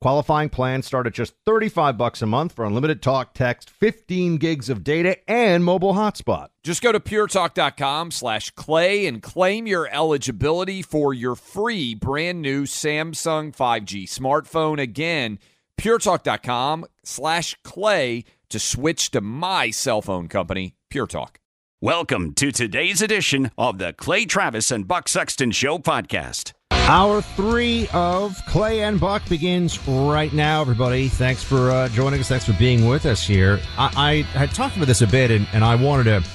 Qualifying plans start at just 35 bucks a month for unlimited talk, text, 15 gigs of data, and mobile hotspot. Just go to puretalk.com slash clay and claim your eligibility for your free brand new Samsung 5G smartphone. Again, puretalk.com slash clay to switch to my cell phone company, Pure Talk. Welcome to today's edition of the Clay Travis and Buck Sexton Show podcast. Hour three of Clay and Buck begins right now, everybody. Thanks for uh, joining us. Thanks for being with us here. I, I had talked about this a bit, and, and I wanted to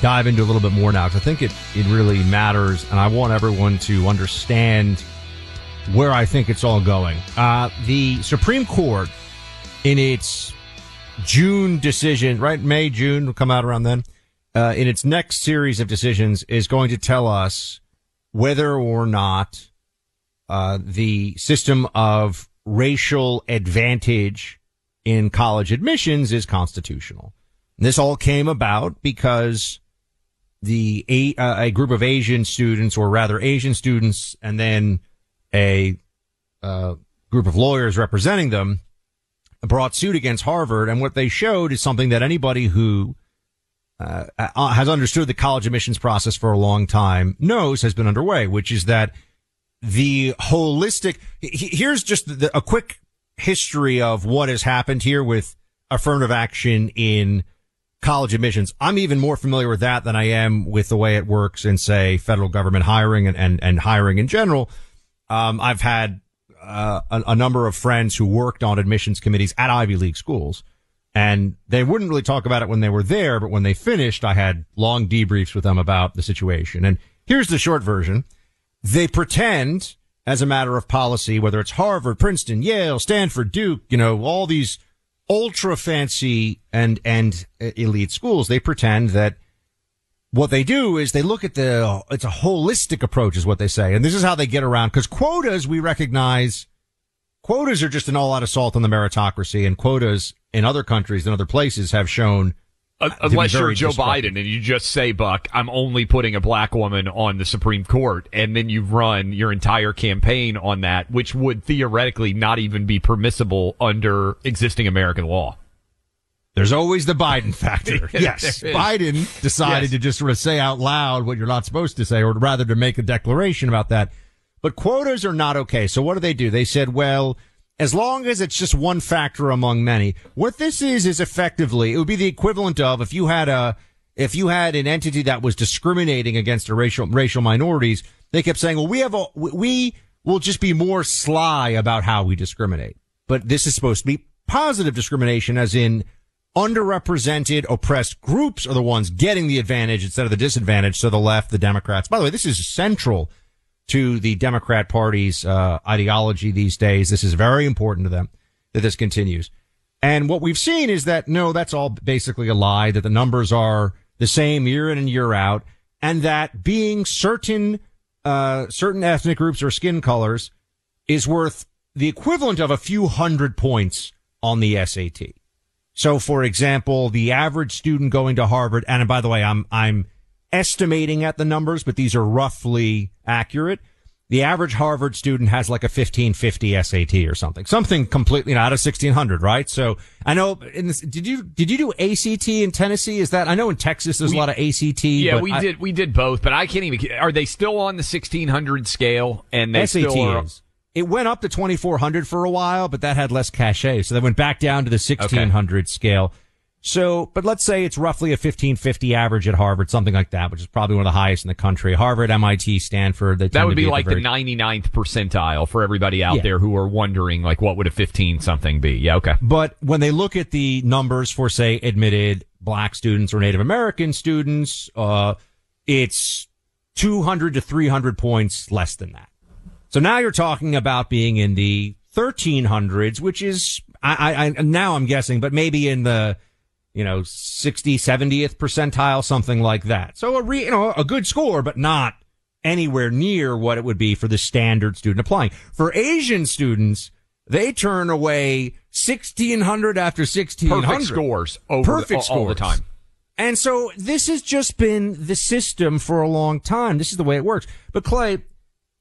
dive into a little bit more now because I think it, it really matters, and I want everyone to understand where I think it's all going. Uh, the Supreme Court, in its June decision, right? May, June will come out around then. Uh, in its next series of decisions, is going to tell us whether or not uh, the system of racial advantage in college admissions is constitutional. And this all came about because the a, uh, a group of Asian students, or rather Asian students, and then a uh, group of lawyers representing them, brought suit against Harvard. And what they showed is something that anybody who uh, uh, has understood the college admissions process for a long time knows has been underway, which is that the holistic, here's just the, a quick history of what has happened here with affirmative action in college admissions. I'm even more familiar with that than I am with the way it works in, say, federal government hiring and, and, and hiring in general. Um, I've had uh, a, a number of friends who worked on admissions committees at Ivy League schools. And they wouldn't really talk about it when they were there, but when they finished, I had long debriefs with them about the situation. And here's the short version. They pretend as a matter of policy, whether it's Harvard, Princeton, Yale, Stanford, Duke, you know, all these ultra fancy and, and uh, elite schools, they pretend that what they do is they look at the, it's a holistic approach is what they say. And this is how they get around because quotas we recognize quotas are just an all out assault on the meritocracy and quotas in other countries and other places have shown uh, unless you're Joe Biden and you just say, Buck, I'm only putting a black woman on the Supreme Court, and then you run your entire campaign on that, which would theoretically not even be permissible under existing American law. There's always the Biden factor. yes. Biden decided yes. to just sort of say out loud what you're not supposed to say, or rather to make a declaration about that. But quotas are not okay. So what do they do? They said, well, as long as it's just one factor among many. What this is is effectively it would be the equivalent of if you had a if you had an entity that was discriminating against racial racial minorities, they kept saying, "Well, we have a we will just be more sly about how we discriminate." But this is supposed to be positive discrimination as in underrepresented oppressed groups are the ones getting the advantage instead of the disadvantage. So the left, the Democrats. By the way, this is central to the Democrat Party's uh, ideology these days. This is very important to them that this continues. And what we've seen is that no, that's all basically a lie, that the numbers are the same year in and year out, and that being certain, uh, certain ethnic groups or skin colors is worth the equivalent of a few hundred points on the SAT. So, for example, the average student going to Harvard, and by the way, I'm, I'm estimating at the numbers, but these are roughly accurate. the average Harvard student has like a 1550 SAT or something, something completely out of 1600, right? So I know in this, did you, did you do ACT in Tennessee? Is that, I know in Texas there's We- a lot of ACT. Yeah, we I- did we did both, but I can't even. Are they still on the sixteen hundred scale? And they SAT still are, is. It went up to 2400 for a while, but that had less cachet. So they went back down to the 1600 scale. So, but let's say it's roughly a 1550 average at Harvard, something like that, which is probably one of the highest in the country. Harvard, MIT, Stanford, That would to be like the very- 99th percentile for everybody out Yeah. there who are wondering, like, what would a 15 something be? Yeah, okay. But when they look at the numbers for, say, admitted black students or Native American students, uh, it's 200 to 300 points less than that. So now you're talking about being in the 1300s, which is, I, I, I now I'm guessing, but maybe in the, you know, 60, 70th percentile, something like that. So a re, you know, a good score, but not anywhere near what it would be for the standard student applying. For Asian students, they turn away 1600 after 1600. Perfect scores over Perfect the, all, all the time. And so this has just been the system for a long time. This is the way it works. But Clay,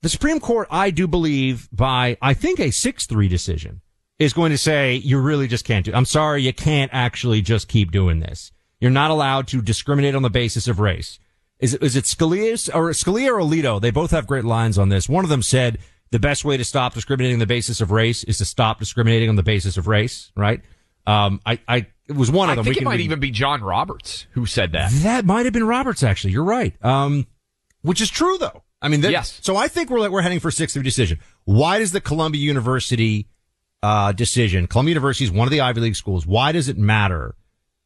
the Supreme Court, I do believe by, I think a 6-3 decision is going to say you really just can't do, I'm sorry, you can't actually just keep doing this. You're not allowed to discriminate on the basis of race. Is it, is it Scalia or Scalia or Alito? They both have great lines on this. One of them said the best way to stop discriminating on the basis of race is to stop discriminating on the basis of race, right? Um, I, I, it was one of them. I think it might read- even be John Roberts who said that. that might have been Roberts, actually. You're right. Um, which is true, though. I mean, Yes. So I think we're like, we're heading for sixth of decision. Why does the Columbia University uh, decision? Columbia University is one of the Ivy League schools. Why does it matter?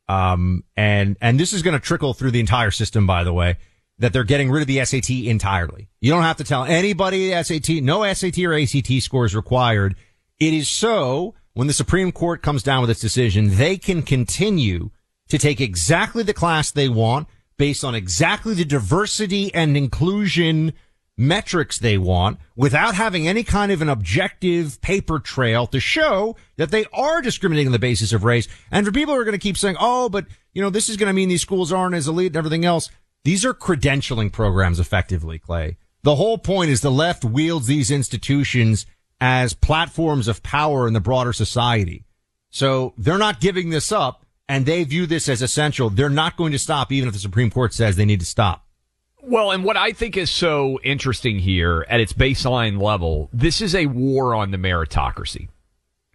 Um, and and this is going to trickle through the entire system, by the way. That they're getting rid of the SAT entirely. You don't have to tell anybody the SAT. No SAT or ACT scores required. It is so when the Supreme Court comes down with its decision, they can continue to take exactly the class they want based on exactly the diversity and inclusion metrics they want without having any kind of an objective paper trail to show that they are discriminating on the basis of race. And for people who are going to keep saying, oh, but you know, this is going to mean these schools aren't as elite and everything else. These are credentialing programs effectively, Clay. The whole point is the left wields these institutions as platforms of power in the broader society. So they're not giving this up and they view this as essential. They're not going to stop even if the Supreme Court says they need to stop. Well, and what I think is so interesting here at its baseline level, this is a war on the meritocracy,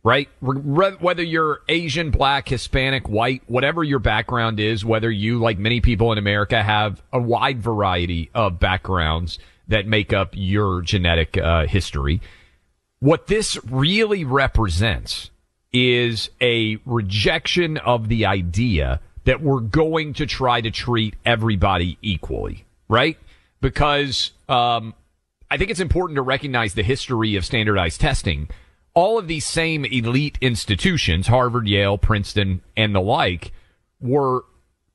right? Re- whether you're Asian, black, Hispanic, white, whatever your background is, whether you, like many people in America, have a wide variety of backgrounds that make up your genetic uh, history. What this really represents is a rejection of the idea that we're going to try to treat everybody equally, right? Because um, I think it's important to recognize the history of standardized testing. All of these same elite institutions, Harvard, Yale, Princeton, and the like, were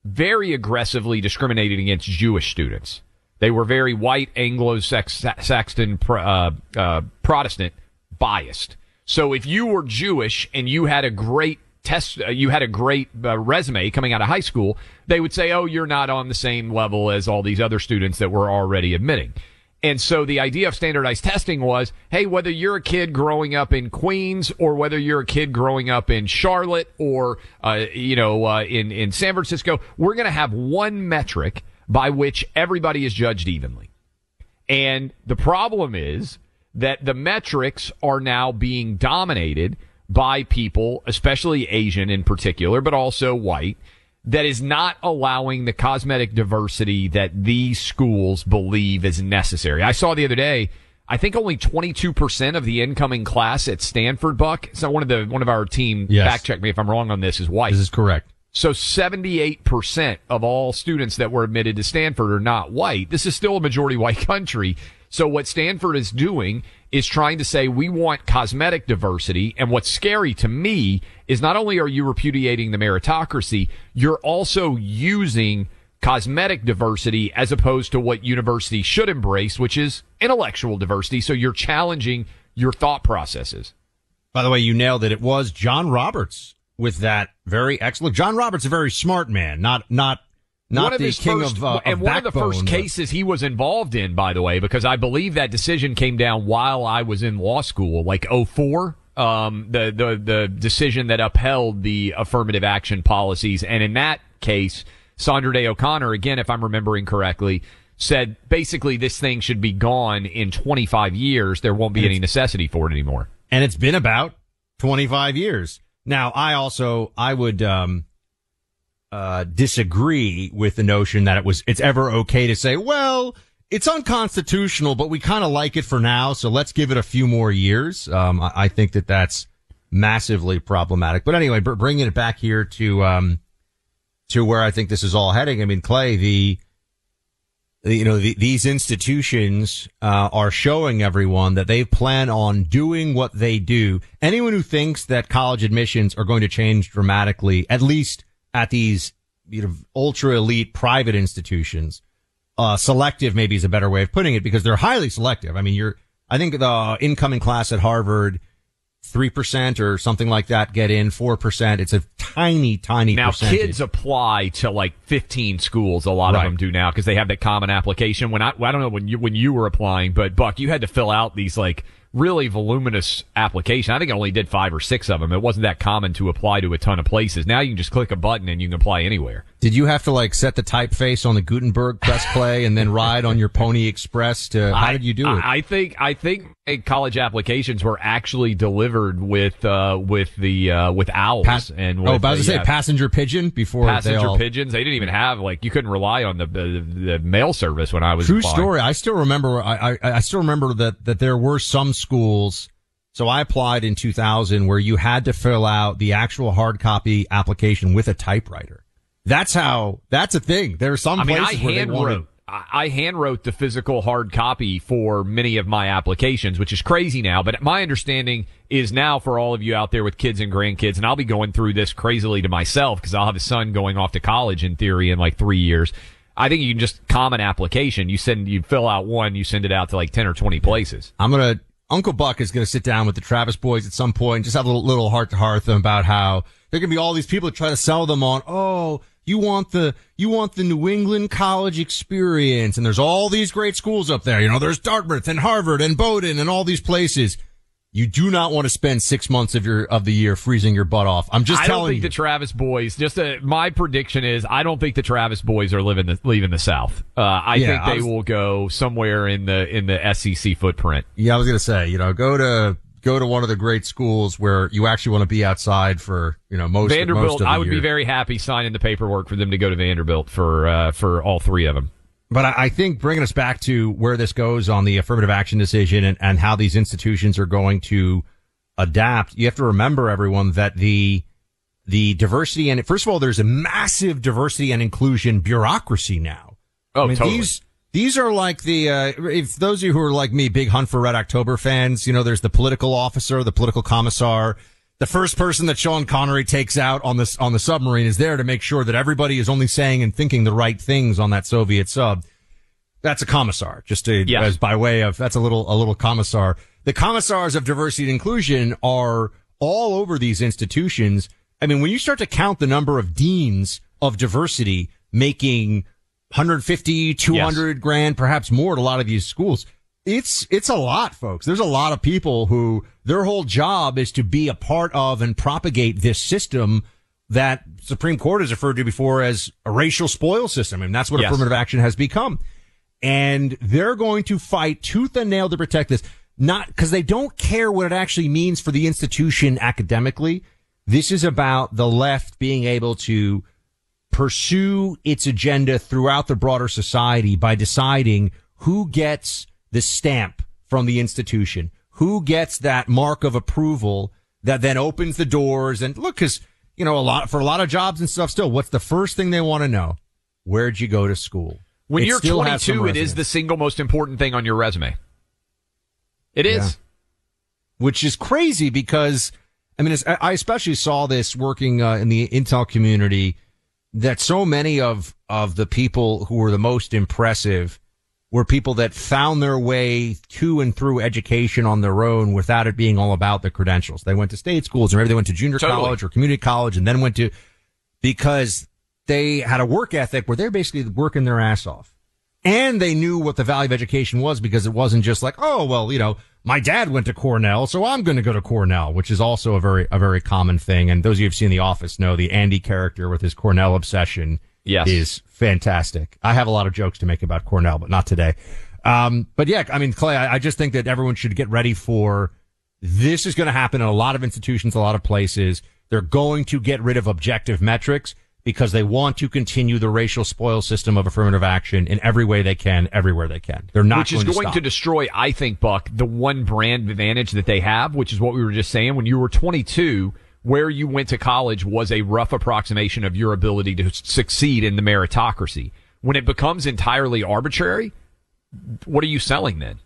very aggressively discriminated against Jewish students. They were very white, Anglo-Saxon, uh, uh, Protestant biased. So if you were Jewish and you had a great test, uh, you had a great uh, resume coming out of high school, they would say, "Oh, you're not on the same level as all these other students that we're already admitting." And so the idea of standardized testing was, hey, whether you're a kid growing up in Queens or whether you're a kid growing up in Charlotte or, uh, you know, uh, in, in San Francisco, we're going to have one metric by which everybody is judged evenly. And the problem is that the metrics are now being dominated by people, especially Asian in particular, but also white, that is not allowing the cosmetic diversity that these schools believe is necessary. I saw the other day, I think only 22% of the incoming class at Stanford Buck, so one of the, one of our team, Yes. fact check me if I'm wrong on this, is white. This is correct. So 78% of all students that were admitted to Stanford are not white. This is still a majority white country. So what Stanford is doing is trying to say we want cosmetic diversity. And what's scary to me is not only are you repudiating the meritocracy, you're also using cosmetic diversity as opposed to what universities should embrace, which is intellectual diversity. So you're challenging your thought processes. By the way, you nailed it. It was John Roberts with that very excellent. John Roberts, a very smart man, not not not one of the his king first, of, uh, and of one of the first cases he was involved in, by the way, because I believe that decision came down while I was in law school, like 04. Um, the, the, the decision that upheld the affirmative action policies. And in that case, Sandra Day O'Connor, again, if I'm remembering correctly, said basically this thing should be gone in 25 years. There won't be any necessity for it anymore. and it's been about 25 years. Now, I also, I would, um, uh, disagree with the notion that it was, it's ever okay to say, well, it's unconstitutional, but we kind of like it for now. So let's give it a few more years. Um, I, I think that that's massively problematic. But anyway, br- bringing it back here to, um, to where I think this is all heading. I mean, Clay, the, you know, the, these institutions uh, are showing everyone that they plan on doing what they do. Anyone who thinks that college admissions are going to change dramatically, at least at these you know, ultra elite private institutions, uh, selective maybe is a better way of putting it because they're highly selective. I mean, you're, I think the incoming class at Harvard, 3% or something like that get in, 4%. It's a tiny, tiny Now, percentage. kids apply to like 15 schools. A lot Right. of them do now because they have that common application. When I, I don't know when you when you were applying, but Buck, you had to fill out these like really voluminous application. I think I only did five or six of them. It wasn't that common to apply to a ton of places. Now you can just click a button and you can apply anywhere. Did you have to like set the typeface on the Gutenberg press play and then ride on your Pony Express to, how I- did you do it? I, think I think uh, college applications were actually delivered with uh with the uh with owls Pas- and oh, with, I was uh, to say yeah, passenger pigeon before they passenger all. pigeons. They didn't even have like you couldn't rely on the the, the mail service when I was True applying. story. I still remember. I, I I still remember that that there were some schools. So I applied in 2000 where you had to fill out the actual hard copy application with a typewriter. That's how. That's a thing. There are some I mean, I places where they hand wanted. wrote. I I hand wrote the physical hard copy for many of my applications, which is crazy now. But my understanding is now for all of you out there with kids and grandkids, and I'll be going through this crazily to myself because I'll have a son going off to college in theory in like three years. I think you can just common application. You send, you fill out one, you send it out to like 10 or 20 places. I'm gonna Uncle Buck is gonna sit down with the Travis boys at some point, and just have a little little heart to heart them about how there can be all these people that try to sell them on. Oh, you want the you want the New England college experience, and there's all these great schools up there. You know, there's Dartmouth and Harvard and Bowdoin and all these places. You do not want to spend six months of your of the year freezing your butt off. I'm just I don't telling think you. the Travis boys. Just a, my prediction is, I don't think the Travis boys are living the, leaving the South. Uh, I Yeah, think I they was- will go somewhere in the in the SEC footprint. yeah, I was gonna say, you know, go to go to one of the great schools where you actually want to be outside for you know most of most Vanderbilt. of the year. I would be very happy signing the paperwork for them to go to Vanderbilt for uh, for all three of them. But I, I think bringing us back to where this goes on the affirmative action decision and, and how these institutions are going to adapt, you have to remember everyone that the, the diversity and first of all, there's a massive diversity and inclusion bureaucracy now. Oh, I mean, totally. these, these are like the, uh, if those of you who are like me, big Hunt for Red October fans, you know, there's the political officer, the political commissar. The first person that Sean Connery takes out on this, on the submarine is there to make sure that everybody is only saying and thinking the right things on that Soviet sub. That's a commissar, just to, Yes. as by way of, that's a little, a little commissar. The commissars of diversity and inclusion are all over these institutions. I mean, when you start to count the number of deans of diversity making 150, 200 grand, perhaps more at a lot of these schools, it's, it's a lot, folks. There's a lot of people who their whole job is to be a part of and propagate this system that Supreme Court has referred to before as a racial spoil system. And that's what Yes. affirmative action has become and they're going to fight tooth and nail to protect this. Not because they don't care what it actually means for the institution academically. This is about the left being able to pursue its agenda throughout the broader society by deciding who gets the stamp from the institution, who gets that mark of approval that then opens the doors. And look, cause, you know, a lot, for a lot of jobs and stuff still, what's the first thing they want to know? Where'd you go to school? When It you're still has some 22, it is the single most important thing on your resume. It is. Yeah. which is crazy because I mean, I I especially saw this working uh, in the Intel community that so many of of the people who were the most impressive were people that found their way to and through education on their own without it being all about the credentials. They went to state schools or maybe they went to junior Totally. college or community college and then went to because they had a work ethic where they're basically working their ass off. And they knew what the value of education was because it wasn't just like, oh, well, you know, my dad went to Cornell, so I'm going to go to Cornell, which is also a very, a very common thing. And those of you who've seen The Office know the Andy character with his Cornell obsession Yes. is fantastic. I have a lot of jokes to make about Cornell, but not today. Um, but yeah, I mean, Clay, I, I just think that everyone should get ready for this is going to happen in a lot of institutions, a lot of places. They're going to get rid of objective metrics because they want to continue the racial spoil system of affirmative action in every way they can, everywhere they can. They're not which is going, going to, to, destroy, I think, Buck, the one brand advantage that they have, which is what we were just saying. When you were 22, where you went to college was a rough approximation of your ability to succeed in the meritocracy. When it becomes entirely arbitrary, what are you selling then?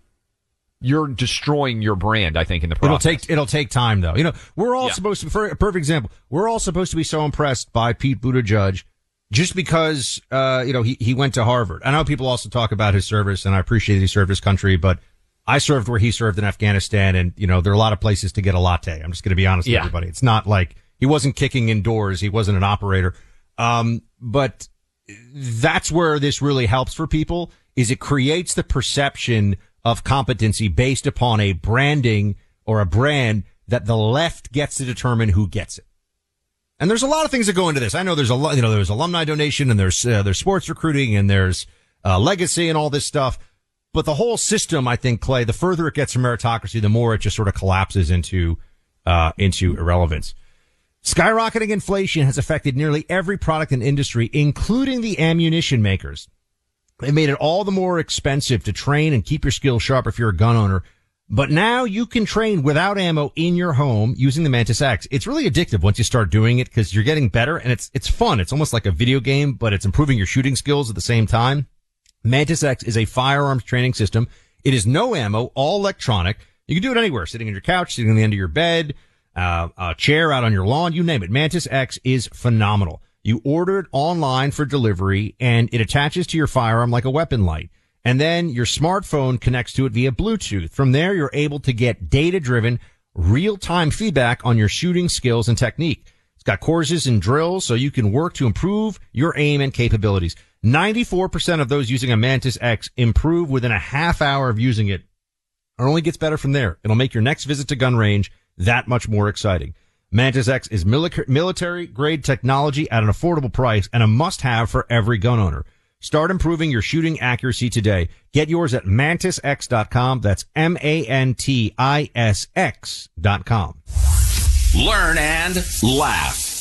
You're destroying your brand, I think, in the process. It'll take it'll take time though. You know, we're all Yeah. supposed to. For a perfect example, we're all supposed to be so impressed by Pete Buttigieg just because uh, you know he he went to Harvard. I know people also talk about his service, and I appreciate he served his country, but I served where he served in Afghanistan, and you know there are a lot of places to get a latte. I'm just going to be honest Yeah. with everybody. It's not like he wasn't kicking indoors. He wasn't an operator. Um, but that's where this really helps for people is it creates the perception of competency based upon a branding or a brand that the left gets to determine who gets it. And there's a lot of things that go into this. I know there's a lot, you know, there's alumni donation and there's, uh, there's sports recruiting and there's, uh, legacy and all this stuff. But the whole system, I think, Clay, the further it gets from meritocracy, the more it just sort of collapses into, uh, into irrelevance. Skyrocketing inflation has affected nearly every product and industry, including the ammunition makers. It made it all the more expensive to train and keep your skills sharp if you're a gun owner. But now you can train without ammo in your home using the Mantis X. It's really addictive once you start doing it because you're getting better and it's, it's fun. It's almost like a video game, but it's improving your shooting skills at the same time. Mantis X is a firearms training system. It is no ammo, all electronic. You can do it anywhere, sitting on your couch, sitting on the end of your bed, uh, a chair out on your lawn, you name it. Mantis X is phenomenal. You order it online for delivery and it attaches to your firearm like a weapon light. And then your smartphone connects to it via Bluetooth. From there, you're able to get data driven, real time feedback on your shooting skills and technique. It's got courses and drills so you can work to improve your aim and capabilities. 94% of those using a Mantis X improve within a half hour of using it. It only gets better from there. It'll make your next visit to gun range that much more exciting. Mantis X is military grade technology at an affordable price and a must have for every gun owner. Start improving your shooting accuracy today. Get yours at mantisx.com. That's M-A-N-T-I-S-X dot com. Learn and laugh.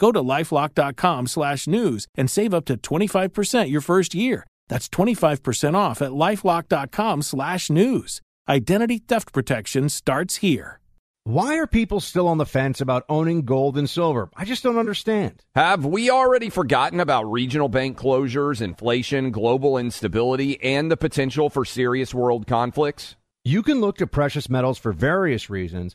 Go to lifelock.com slash news and save up to 25% your first year. That's 25% off at lifelock.com slash news. Identity theft protection starts here. Why are people still on the fence about owning gold and silver? I just don't understand. Have we already forgotten about regional bank closures, inflation, global instability, and the potential for serious world conflicts? You can look to precious metals for various reasons.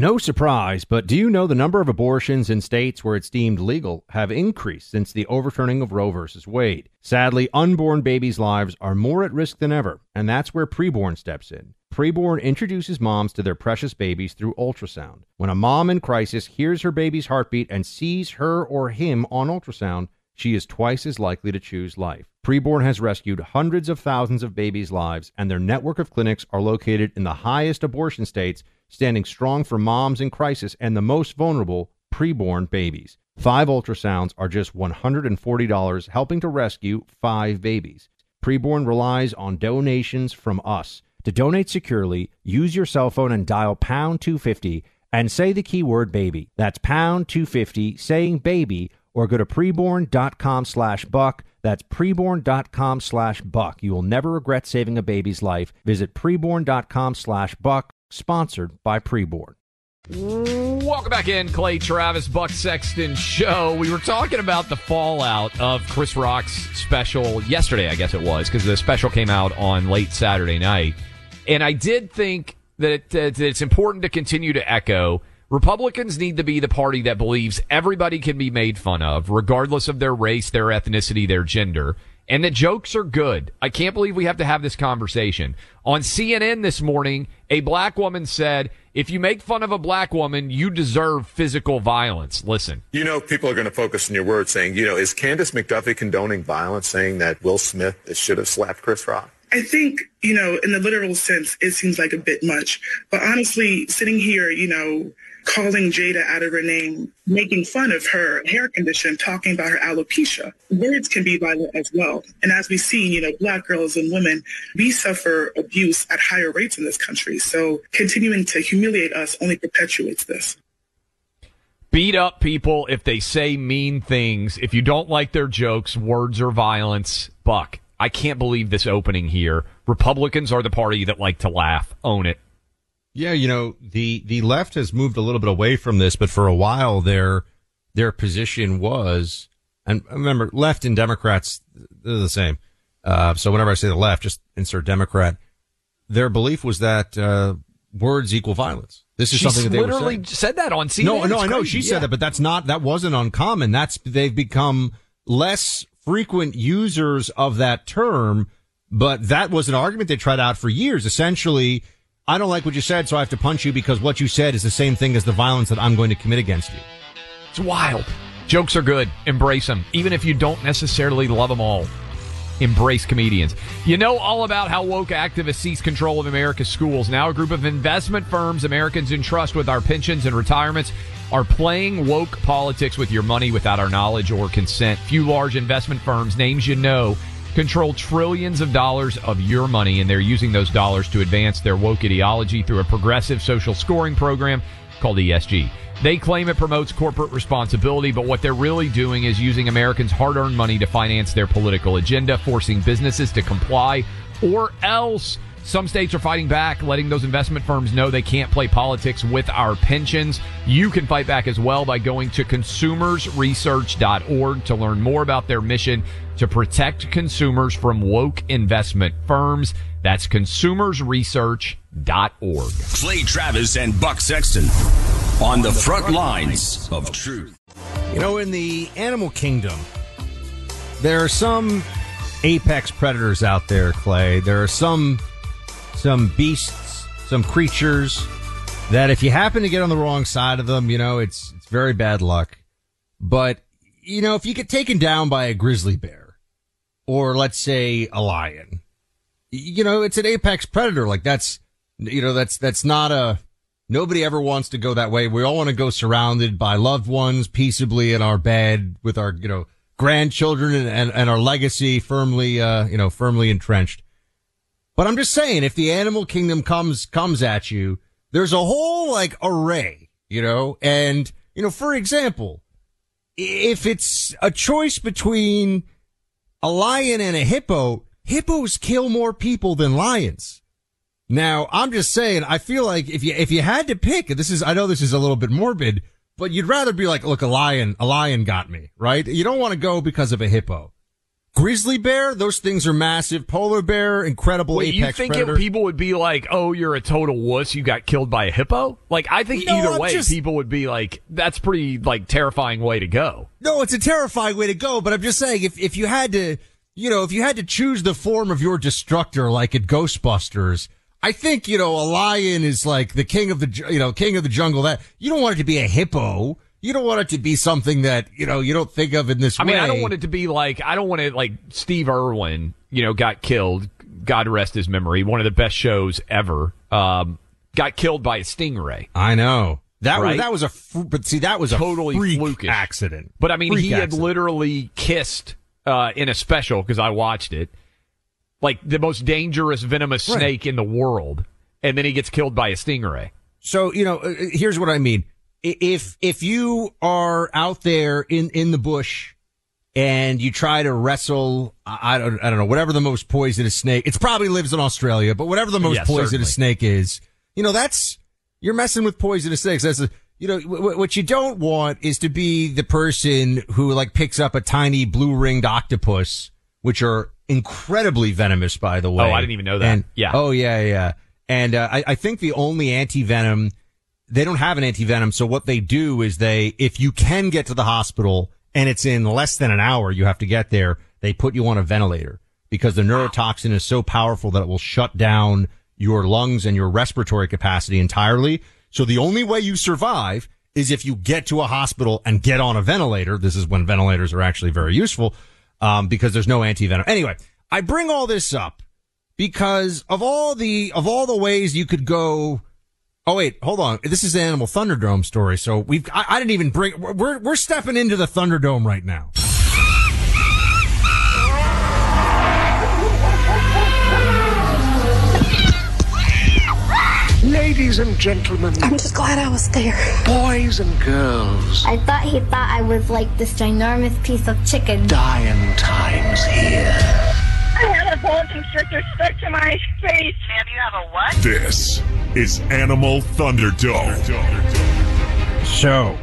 No surprise, but do you know the number of abortions in states where it's deemed legal have increased since the overturning of Roe v. Wade? Sadly, unborn babies' lives are more at risk than ever, and that's where preborn steps in. Preborn introduces moms to their precious babies through ultrasound. When a mom in crisis hears her baby's heartbeat and sees her or him on ultrasound, she is twice as likely to choose life. Preborn has rescued hundreds of thousands of babies' lives, and their network of clinics are located in the highest abortion states, standing strong for moms in crisis and the most vulnerable preborn babies. Five ultrasounds are just $140, helping to rescue five babies. Preborn relies on donations from us. To donate securely, use your cell phone and dial pound 250 and say the keyword baby. That's pound 250 saying baby or go to preborn.com slash buck. That's preborn.com slash buck. You will never regret saving a baby's life. Visit preborn.com slash buck, sponsored by Preborn. Welcome back in, Clay Travis, Buck Sexton Show. We were talking about the fallout of Chris Rock's special yesterday, I guess it was, because the special came out on late Saturday night. And I did think that, it, that it's important to continue to echo Republicans need to be the party that believes everybody can be made fun of, regardless of their race, their ethnicity, their gender, and that jokes are good. I can't believe we have to have this conversation. On CNN this morning, a black woman said, if you make fun of a black woman, you deserve physical violence. Listen. You know, people are going to focus on your words saying, you know, is Candace McDuffie condoning violence, saying that Will Smith should have slapped Chris Rock? I think, you know, in the literal sense, it seems like a bit much. But honestly, sitting here, you know, calling Jada out of her name, making fun of her hair condition, talking about her alopecia. Words can be violent as well. And as we see, you know, black girls and women, we suffer abuse at higher rates in this country. So continuing to humiliate us only perpetuates this. Beat up people if they say mean things. If you don't like their jokes, words or violence, buck. I can't believe this opening here. Republicans are the party that like to laugh. Own it. Yeah, you know, the, the left has moved a little bit away from this, but for a while their, their position was, and remember, left and Democrats, they're the same. Uh, so whenever I say the left, just insert Democrat. Their belief was that, uh, words equal violence. This is She something that they literally said that on CNN. No, no, It's I know crazy. she said Yeah. that, but that's not, that wasn't uncommon. That's, they've become less frequent users of that term, but that was an argument they tried out for years. Essentially, I don't like what you said, so I have to punch you because what you said is the same thing as the violence that I'm going to commit against you. It's wild. Jokes are good. Embrace them. Even if you don't necessarily love them all. Embrace comedians. You know all about how woke activists seize control of America's schools. Now a group of investment firms Americans entrust with our pensions and retirements are playing woke politics with your money without our knowledge or consent. Few large investment firms, names you know, control trillions of dollars of your money, and they're using those dollars to advance their woke ideology through a progressive social scoring program called ESG. They claim it promotes corporate responsibility, but what they're really doing is using Americans' hard earned money to finance their political agenda, forcing businesses to comply, or else. Some states are fighting back, letting those investment firms know they can't play politics with our pensions. You can fight back as well by going to consumersresearch.org to learn more about their mission to protect consumers from woke investment firms. That's consumersresearch.org. Clay Travis and Buck Sexton on the front lines of truth. You know, in the animal kingdom, there are some apex predators out there, Clay. There are some some beasts, some creatures that if you happen to get on the wrong side of them, you know, it's it's very bad luck. But you know, if you get taken down by a grizzly bear or let's say a lion, you know, it's an apex predator. Like that's you know, that's that's not a Nobody ever wants to go that way. We all want to go surrounded by loved ones peaceably in our bed with our, you know, grandchildren and, and, and our legacy firmly, uh, you know, firmly entrenched. But I'm just saying, if the animal kingdom comes, comes at you, there's a whole like array, you know, and, you know, for example, if it's a choice between a lion and a hippo, hippos kill more people than lions. Now, I'm just saying, I feel like if you, if you had to pick, this is, I know this is a little bit morbid, but you'd rather be like, look, a lion, a lion got me, right? You don't want to go because of a hippo. Grizzly bear, those things are massive. Polar bear, incredible Wait, you apex think predator. it, people would be like, "Oh, you're a total wuss. You got killed by a hippo"? Like, I think No, either I'm way, just- people would be like, "That's pretty like terrifying way to go." No, it's a terrifying way to go, but I'm just saying if, if you had to, you know, if you had to choose the form of your destructor like at Ghostbusters, I think, you know, a lion is like the king of the, you know, king of the jungle. That you don't want it to be a hippo. You don't want it to be something that, you know, you don't think of in this I way. mean, I don't want it to be like I don't want it like Steve Irwin, you know, got killed. God rest his memory. One of the best shows ever. Um, got killed by a stingray. I know. That was, that was a, fr- but see, that was a Totally freak flukish. accident. But I mean, Freak he had literally kissed uh, in a special because I watched it, like the most dangerous venomous Right. snake in the world, and then he gets killed by a stingray. So, you know, uh, here's what I mean. If, if you are out there in, in the bush and you try to wrestle, I I don't, I don't know, whatever the most poisonous snake, it probably lives in Australia, but whatever the most Yeah, poisonous certainly. snake is, you know, that's, you're messing with poisonous snakes. That's a, you know, w- what you don't want is to be the person who like picks up a tiny blue ringed octopus, which are incredibly venomous, by the way. Oh, I didn't even know that. And- Yeah. Oh, yeah, yeah. And, uh, I, I think the only anti-venom, they don't have an anti-venom. So what they do is they, if you can get to the hospital and it's in less than an hour, you have to get there. They put you on a ventilator because the neurotoxin is so powerful that it will shut down your lungs and your respiratory capacity entirely. So the only way you survive is if you get to a hospital and get on a ventilator. This is when ventilators are actually very useful, um, because there's no anti-venom. Anyway, I bring all this up because of all the, of all the ways you could go Oh wait, hold on. This is the Animal Thunderdome story. So we've I, I didn't even bring we're we're stepping into the Thunderdome right now. Ladies and gentlemen, I'm just glad I was there. boys and girls, I thought he thought I was like this ginormous piece of chicken. dying times here. I had a boa constrictor stuck to my face. And you have a what? This is Animal Thunderdome. So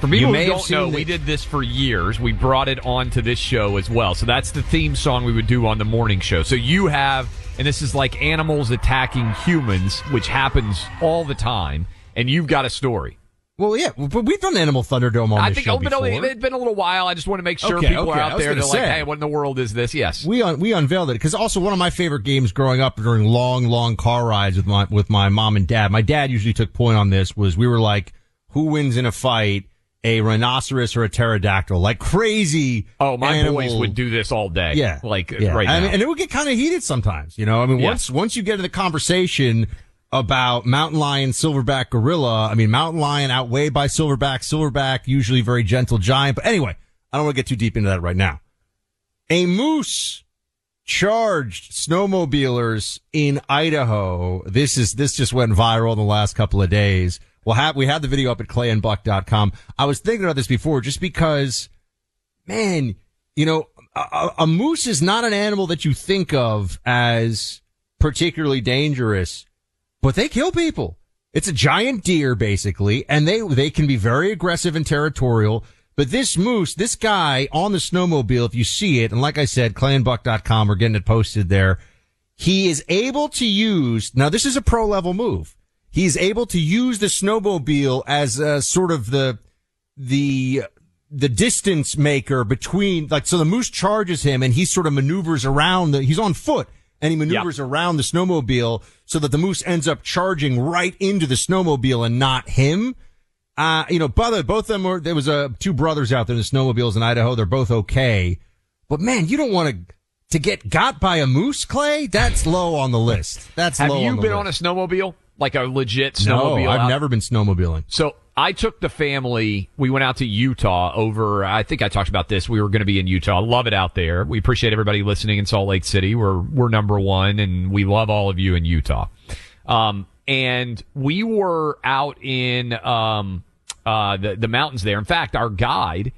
For people You who may have don't seen know, the- we did this for years. We brought it onto this show as well. So that's the theme song we would do on the morning show. So you have, and this is like animals attacking humans, which happens all the time. And you've got a story. Well, yeah, but we've done Animal Thunderdome on I this think show oh, but before. it's been a little while. I just want to make sure Okay, people okay, are out there. They're like, say. hey, what in the world is this? Yes. we un, we unveiled it because also one of my favorite games growing up during long long car rides with my with my mom and dad. My dad usually took point on this was we were like, who wins in a fight, a rhinoceros or a pterodactyl? Like crazy. Oh, my animal- boys would do this all day. Yeah, Like yeah. right now. and it would get kind of heated sometimes. You know, I mean, Yeah. once once you get into the conversation about mountain lion, silverback gorilla. I mean, mountain lion outweighed by silverback, silverback usually very gentle giant. But anyway, I don't want to get too deep into that right now. A moose charged snowmobilers in Idaho. This is this just went viral in the last couple of days. We'll have we had the video up at clayandbuck.com. I was thinking about this before just because man, you know, a, a- a moose is not an animal that you think of as particularly dangerous, but they kill people. It's a giant deer basically, and they, they can be very aggressive and territorial. But this moose, this guy on the snowmobile, if you see it, and like I said, clayandbuck.com, we're getting it posted there. He is able to use, now this is a pro level move. He's able to use the snowmobile as a sort of the, the, the distance maker between, like, so the moose charges him and he sort of maneuvers around the, he's on foot and he maneuvers around the snowmobile so that the moose ends up charging right into the snowmobile and not him. Uh, you know, by both, both of them were, there was, uh, two brothers out there in the snowmobiles in Idaho. They're both okay. But man, you don't want to, to get got by a moose, Clay? That's low on the list. That's Have low you on the been list. on a snowmobile? Like a legit snowmobile? no? I've out- never been snowmobiling. So I took the family. We went out to Utah over. I think I talked about this. We were going to be in Utah. Love it out there. We appreciate everybody listening in Salt Lake City. We're we're number one, and we love all of you in Utah. Um, and we were out in um, uh, the the mountains there. In fact, our guide.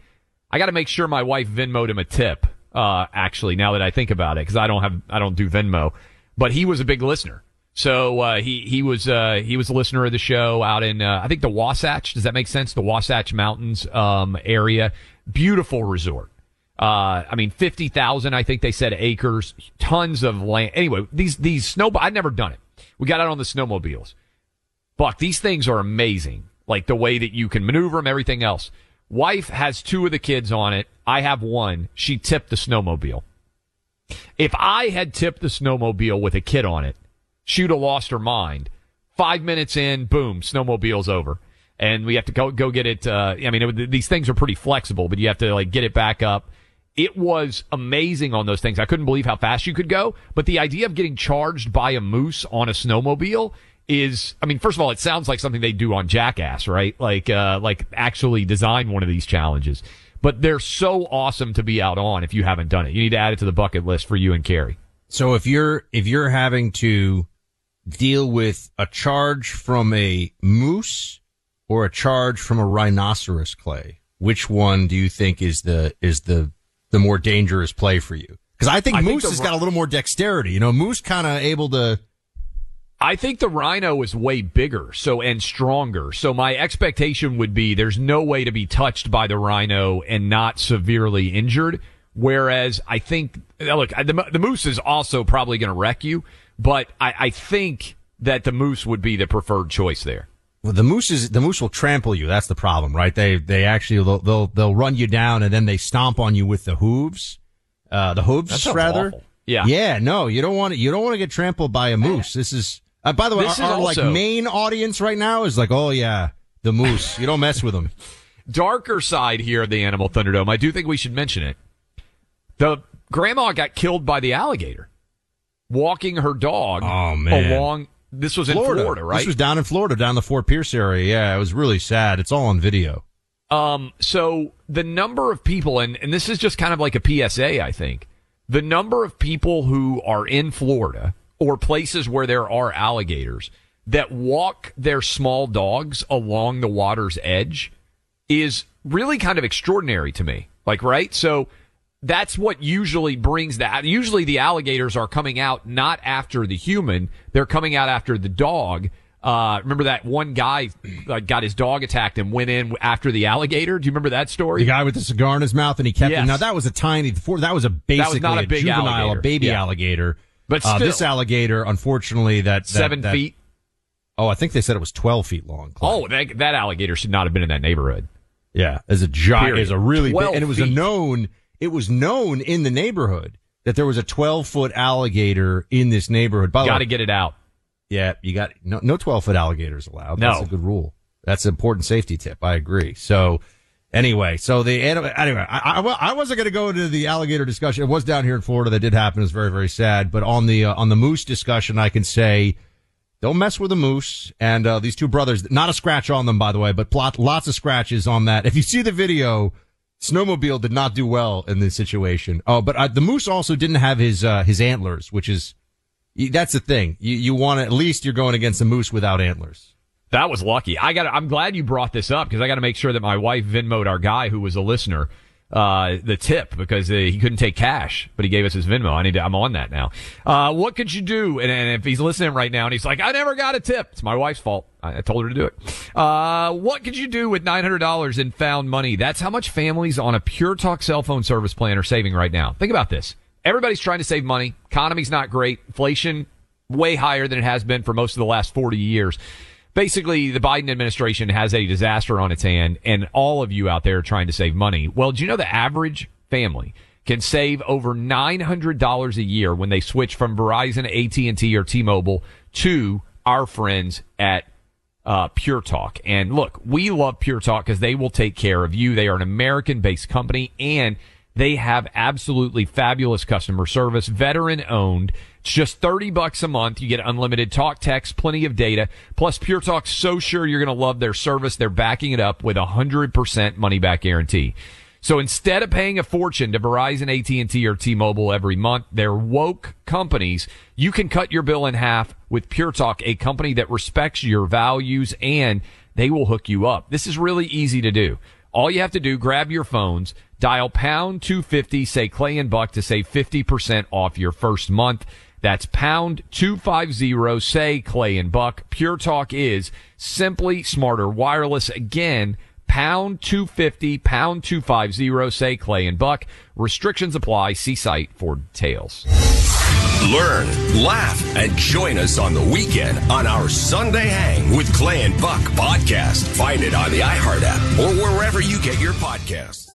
I got to make sure my wife Venmoed him a tip. Uh, actually, now that I think about it, because I don't have I don't do Venmo, but he was a big listener. So uh, he he was uh, he was a listener of the show out in uh, I think the Wasatch. Does that make sense? The Wasatch Mountains um, area, beautiful resort. Uh, I mean, fifty thousand. I think they said acres, tons of land. Anyway, these these snow. I'd never done it. We got out on the snowmobiles. Buck, these things are amazing. Like the way that you can maneuver them, everything else. Wife has two of the kids on it. I have one. She tipped the snowmobile. If I had tipped the snowmobile with a kid on it, have lost her mind. Five minutes in, boom, snowmobile's over. And we have to go, go get it. Uh, I mean, it, these things are pretty flexible, but you have to like get it back up. It was amazing on those things. I couldn't believe how fast you could go, but the idea of getting charged by a moose on a snowmobile is, I mean, first of all, it sounds like something they do on Jackass, right? Like, uh, like actually design one of these challenges. But they're so awesome to be out on if you haven't done it. You need to add it to the bucket list for you and Carrie. So if you're, if you're having to deal with a charge from a moose or a charge from a rhinoceros clay, which one do you think is the, is the, the more dangerous play for you? Cause I think I moose the has got a little more dexterity. You know, moose kind of able to, I think the rhino is way bigger, so and stronger. So my expectation would be there's no way to be touched by the rhino and not severely injured. Whereas I think, look, the, the moose is also probably going to wreck you, but I, I think that the moose would be the preferred choice there. Well, the moose is the moose will trample you. That's the problem, right? They they actually they'll they'll, they'll run you down and then they stomp on you with the hooves, uh, the hooves rather. awful. Yeah. yeah. No, you don't want to. You don't want to get trampled by a moose. This is. Uh, by the way, This our, is our, like main audience right now is like, oh yeah, the moose. You don't mess with them. Darker side here of the Animal Thunderdome, I do think we should mention it. The grandma got killed by the alligator walking her dog Oh man, along. This was in Florida, right? This was down in Florida, down the Fort Pierce area. Yeah, it was really sad. It's all on video. Um, so the number of people, and, and this is just kind of like a PSA, I think. The number of people who are in Florida or places where there are alligators that walk their small dogs along the water's edge is really kind of extraordinary to me. Like, right? So that's what usually brings that. Usually the alligators are coming out not after the human, they're coming out after the dog. Uh, remember that one guy uh, got his dog attacked and went in after the alligator? Do you remember that story? The guy with the cigar in his mouth and he kept Yes. it. Now that was a tiny. That was a basically not a big juvenile, alligator. a baby Yeah. alligator. But uh, this alligator, unfortunately, that, that Seven that- feet. Oh, I think they said it was twelve feet long. Oh, that, that alligator should not have been in that neighborhood. Yeah, as a giant, as a really big, and it was a known. It was known in the neighborhood that there was a twelve foot alligator in this neighborhood. By Got to get it out. yeah, you got no no twelve foot alligators allowed. No. That's a good rule. That's an important safety tip. I agree. So anyway, so the anyway, I, I, I wasn't going to go into the alligator discussion. It was down here in Florida that did happen. It was very very sad. But on the uh, on the moose discussion, I can say. Don't mess with a moose. And uh, these two brothers, not a scratch on them, by the way, but plot, lots of scratches on that. If you see the video, Snowmobile did not do well in this situation. Oh, but uh, the moose also didn't have his uh, his antlers, which is that's the thing. You you want at least you're going against a moose without antlers. That was lucky. I got. I'm glad you brought this up because I got to make sure that my wife Venmoed our guy who was a listener uh, the tip because uh, he couldn't take cash, but he gave us his Venmo. I need. To, I'm on that now. Uh, what could you do? And, and if he's listening right now and he's like, I never got a tip. It's my wife's fault. I, I told her to do it. Uh, what could you do with nine hundred dollars in found money? That's how much families on a Pure Talk cell phone service plan are saving right now. Think about this. Everybody's trying to save money. Economy's not great. Inflation way higher than it has been for most of the last 40 years. Basically, the Biden administration has a disaster on its hand, and all of you out there are trying to save money. Well, do you know the average family can save over $900 a year when they switch from Verizon, AT&T, or T-Mobile to our friends at uh, Pure Talk. And look, we love Pure Talk because they will take care of you. They are an American based company and they have absolutely fabulous customer service, veteran owned. It's just 30 bucks a month. You get unlimited talk, text, plenty of data. Plus Pure Talk's so sure you're going to love their service. They're backing it up with a 100% money back guarantee. So instead of paying a fortune to Verizon, AT&T, or T-Mobile every month, they're woke companies. You can cut your bill in half with Pure Talk, a company that respects your values and they will hook you up. This is really easy to do. All you have to do, grab your phones, dial pound 250, say Clay and Buck to save 50% off your first month. That's pound 250 say Clay and Buck. Pure Talk is simply smarter wireless. Again, pound 250 pound 250 say Clay and Buck. Restrictions apply. See site for details. Learn, laugh, and join us on the weekend on our Sunday Hang with Clay and Buck podcast. Find it on the iHeart app or wherever you get your podcasts.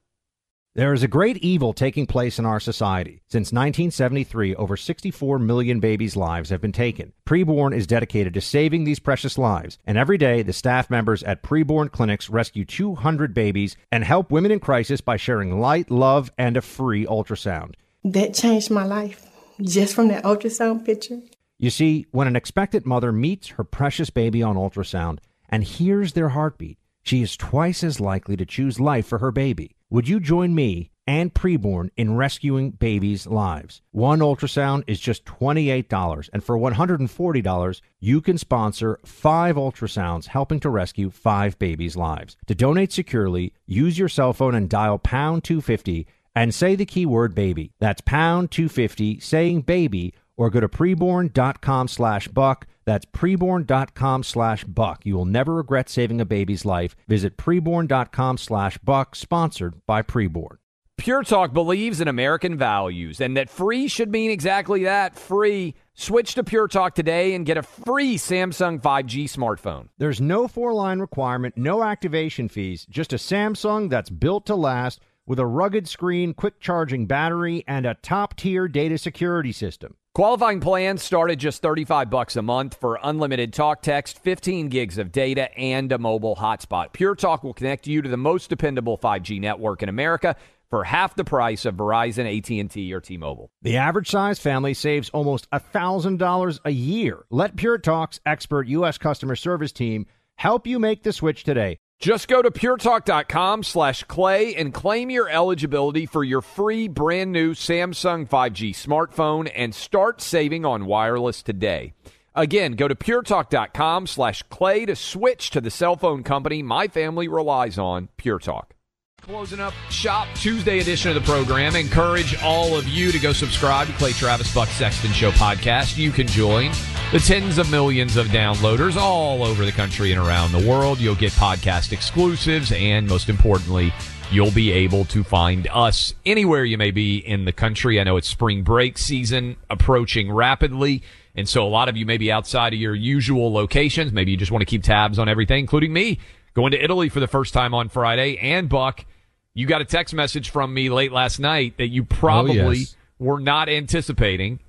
There is a great evil taking place in our society. Since 1973, over 64 million babies' lives have been taken. Preborn is dedicated to saving these precious lives, and every day the staff members at Preborn clinics rescue 200 babies and help women in crisis by sharing light, love, and a free ultrasound. That changed my life just from that ultrasound picture. You see, when an expectant mother meets her precious baby on ultrasound and hears their heartbeat, she is twice as likely to choose life for her baby. Would you join me and Preborn in rescuing babies' lives? One ultrasound is just $28, and for $140, you can sponsor five ultrasounds helping to rescue five babies' lives. To donate securely, use your cell phone and dial pound 250 and say the keyword baby. That's pound 250 saying baby or go to preborn.com slash buck. That's preborn.com slash buck. You will never regret saving a baby's life. Visit preborn.com slash buck, sponsored by Preborn. Pure Talk believes in American values and that free should mean exactly that free. Switch to Pure Talk today and get a free Samsung 5G smartphone. There's no four line requirement, no activation fees, just a Samsung that's built to last with a rugged screen, quick charging battery, and a top tier data security system. Qualifying plans start at just 35 bucks a month for unlimited talk text, 15 gigs of data, and a mobile hotspot. Pure Talk will connect you to the most dependable 5G network in America for half the price of Verizon, AT&T, or T-Mobile. The average size family saves almost $1,000 a year. Let Pure Talk's expert U.S. customer service team help you make the switch today. Just go to puretalk.com slash clay and claim your eligibility for your free brand new Samsung 5G smartphone and start saving on wireless today. Again, go to puretalk.com slash clay to switch to the cell phone company my family relies on, Pure Talk. Closing up Shop Tuesday edition of the program. Encourage all of you to go subscribe to Clay Travis Buck Sexton Show podcast. You can join the tens of millions of downloaders all over the country and around the world. You'll get podcast exclusives, and most importantly, you'll be able to find us anywhere you may be in the country. I know it's spring break season approaching rapidly. And so a lot of you may be outside of your usual locations. Maybe you just want to keep tabs on everything, including me going to Italy for the first time on Friday. And Buck, you got a text message from me late last night that you oh, probably Oh, yes. were not anticipating.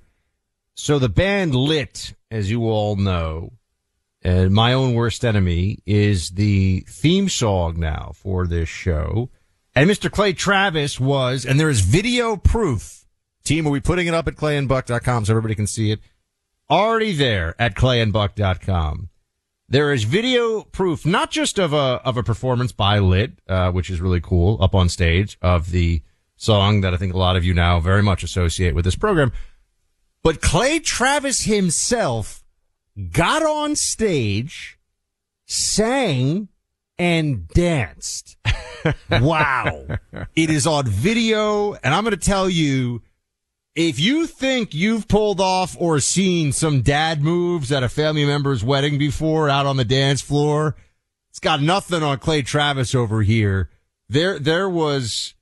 So the band Lit, as you all know, and my own worst enemy is the theme song now for this show. And Mr. Clay Travis was, and there is video proof. Team, are we putting it up at clayandbuck.com so everybody can see it? Already there at clayandbuck.com. There is video proof, not just of a, of a performance by Lit, uh, which is really cool up on stage of the song that I think a lot of you now very much associate with this program, but Clay Travis himself got on stage, sang, and danced. wow. it is on video, and I'm going to tell you, if you think you've pulled off or seen some dad moves at a family member's wedding before out on the dance floor, it's got nothing on Clay Travis over here. There, there was,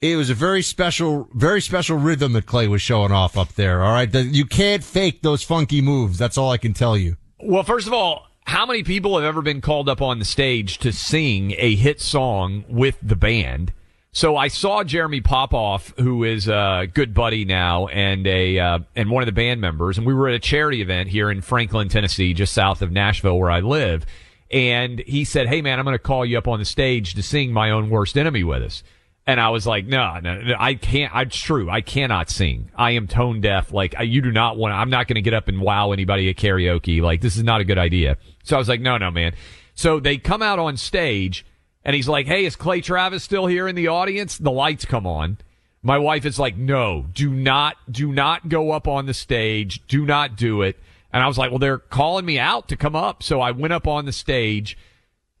it was a very special, very special rhythm that Clay was showing off up there. All right. You can't fake those funky moves. That's all I can tell you. Well, first of all, how many people have ever been called up on the stage to sing a hit song with the band? So I saw Jeremy Popoff, who is a good buddy now and a uh, and one of the band members, and we were at a charity event here in Franklin, Tennessee, just south of Nashville, where I live. And he said, "Hey, man, I'm going to call you up on the stage to sing my own worst enemy with us." And I was like, no, no, no I can't. It's true. I cannot sing. I am tone deaf. Like, I, you do not want, I'm not going to get up and wow anybody at karaoke. Like, this is not a good idea. So I was like, no, no, man. So they come out on stage and he's like, Hey, is Clay Travis still here in the audience? The lights come on. My wife is like, No, do not, do not go up on the stage. Do not do it. And I was like, Well, they're calling me out to come up. So I went up on the stage.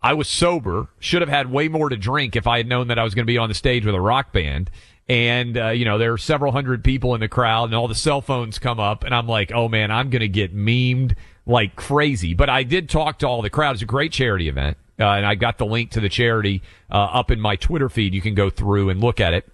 I was sober, should have had way more to drink if I had known that I was going to be on the stage with a rock band. And, uh, you know, there are several hundred people in the crowd and all the cell phones come up and I'm like, oh man, I'm going to get memed like crazy. But I did talk to all the crowd. It's a great charity event. Uh, and I got the link to the charity uh, up in my Twitter feed. You can go through and look at it.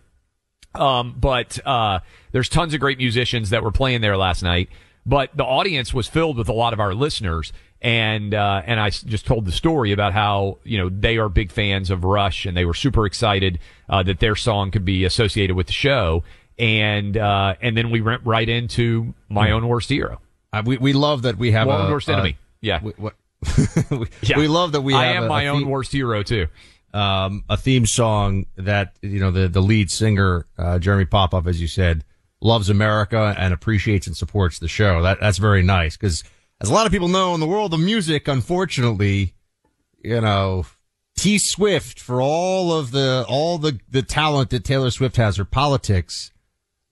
Um, but uh, there's tons of great musicians that were playing there last night. But the audience was filled with a lot of our listeners, and uh, and I just told the story about how you know they are big fans of Rush, and they were super excited uh, that their song could be associated with the show. And uh, and then we went right into my own worst hero. we we love that we have well, a worst enemy. yeah. We, what, we, yeah. we love that we I have am a, my a own theme, worst hero too. Um, a theme song that you know the the lead singer uh, Jeremy Popoff, as you said, loves America and appreciates and supports the show. That that's very nice because, as a lot of people know in the world of music, unfortunately, you know, T Swift for all of the all the the talent that Taylor Swift has, her politics,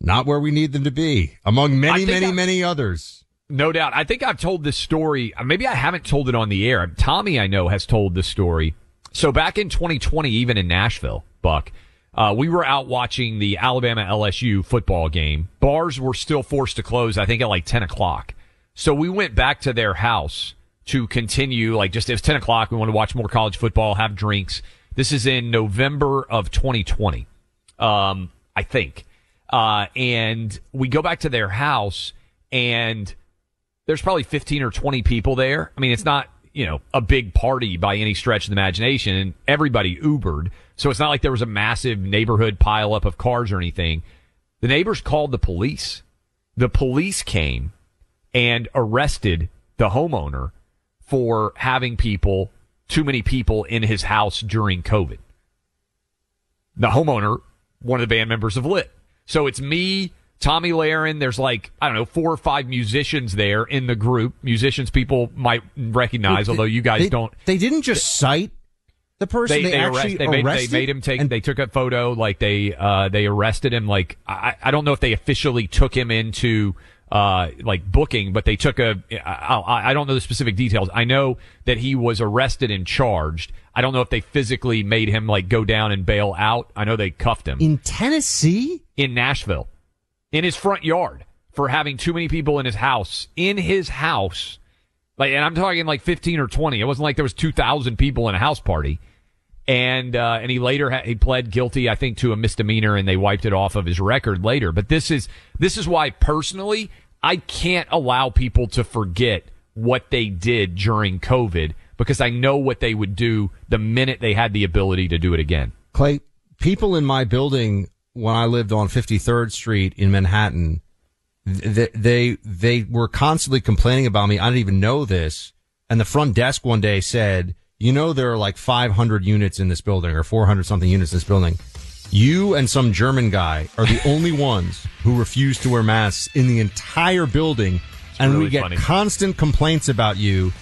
not where we need them to be, among many many I- many others. No doubt. I think I've told this story. Maybe I haven't told it on the air. Tomi, I know, has told this story. So back in 2020, even in Nashville, Buck, uh, we were out watching the Alabama LSU football game. Bars were still forced to close, I think, at like 10 o'clock. So we went back to their house to continue, like just it was 10 o'clock. We wanted to watch more college football, have drinks. This is in November of 2020, um, I think. Uh, and we go back to their house and there's probably 15 or 20 people there. I mean, it's not, you know, a big party by any stretch of the imagination and everybody Ubered. So it's not like there was a massive neighborhood pileup of cars or anything. The neighbors called the police. The police came and arrested the homeowner for having people, too many people in his house during COVID. The homeowner, one of the band members of Lit. So it's me, Tomi Lahren, there's like, I don't know, four or five musicians there in the group. Musicians people might recognize, Wait, although you guys they, don't. They didn't just cite the person. They, They, they, actually arrest, they, made, they made him take, and they took a photo, like they, uh, they arrested him. Like, I, I don't know if they officially took him into, uh, like booking, but they took a, I I don't know the specific details. I know that he was arrested and charged. I don't know if they physically made him like go down and bail out. I know they cuffed him in Tennessee, in Nashville, in his front yard for having too many people in his house, in his house. Like, and I'm talking like 15 or 20. It wasn't like there was 2,000 people in a house party. And, uh, and he later, ha- he pled guilty, I think, to a misdemeanor and they wiped it off of his record later. But this is, this is why personally, I can't allow people to forget what they did during COVID because I know what they would do the minute they had the ability to do it again. Clay, people in my building when I lived on 53rd Street in Manhattan, th- they, they were constantly complaining about me. I didn't even know this. And the front desk one day said, you know, there are like 500 units in this building or 400 something units in this building. You and some German guy are the only ones who refuse to wear masks in the entire building. and really we get funny. constant complaints about you,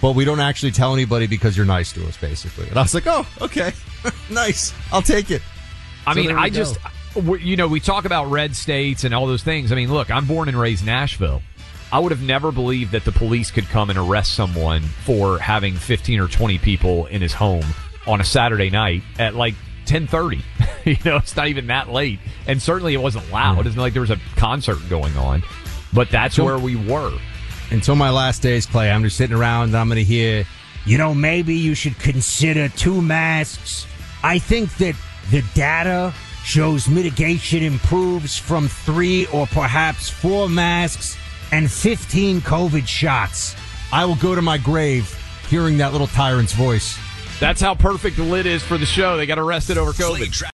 but we don't actually tell anybody because you're nice to us, basically. And I was like, oh, okay. nice. I'll take it. I So mean, I go. just, you know, we talk about red states and all those things. I mean, look, I'm born and raised Nashville. I would have never believed that the police could come and arrest someone for having 15 or 20 people in his home on a Saturday night at like 10:30. you know, it's not even that late And certainly it wasn't loud. Mm. It's not like there was a concert going on. But that's So- where we were. Until my last days, Clay, I'm just sitting around and I'm going to hear, you know, maybe you should consider two masks. I think that the data shows mitigation improves from three or perhaps four masks and 15 COVID shots. I will go to my grave hearing that little tyrant's voice. That's how perfect the Lit is for the show. They got arrested over COVID.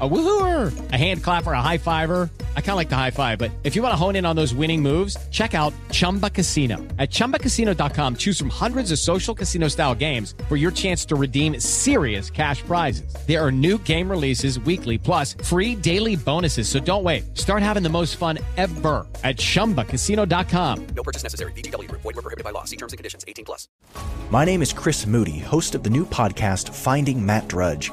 A woohooer, a hand clapper, a high fiver. I kind of like the high five, but if you want to hone in on those winning moves, check out Chumba Casino. At ChumbaCasino.com, choose from hundreds of social casino style games for your chance to redeem serious cash prizes. There are new game releases weekly, plus free daily bonuses. So don't wait. Start having the most fun ever at ChumbaCasino.com. No purchase necessary. VGW Group. Void were prohibited by law. See terms and conditions. 18 plus. My name is Chris Moody, host of the new podcast Finding Matt Drudge.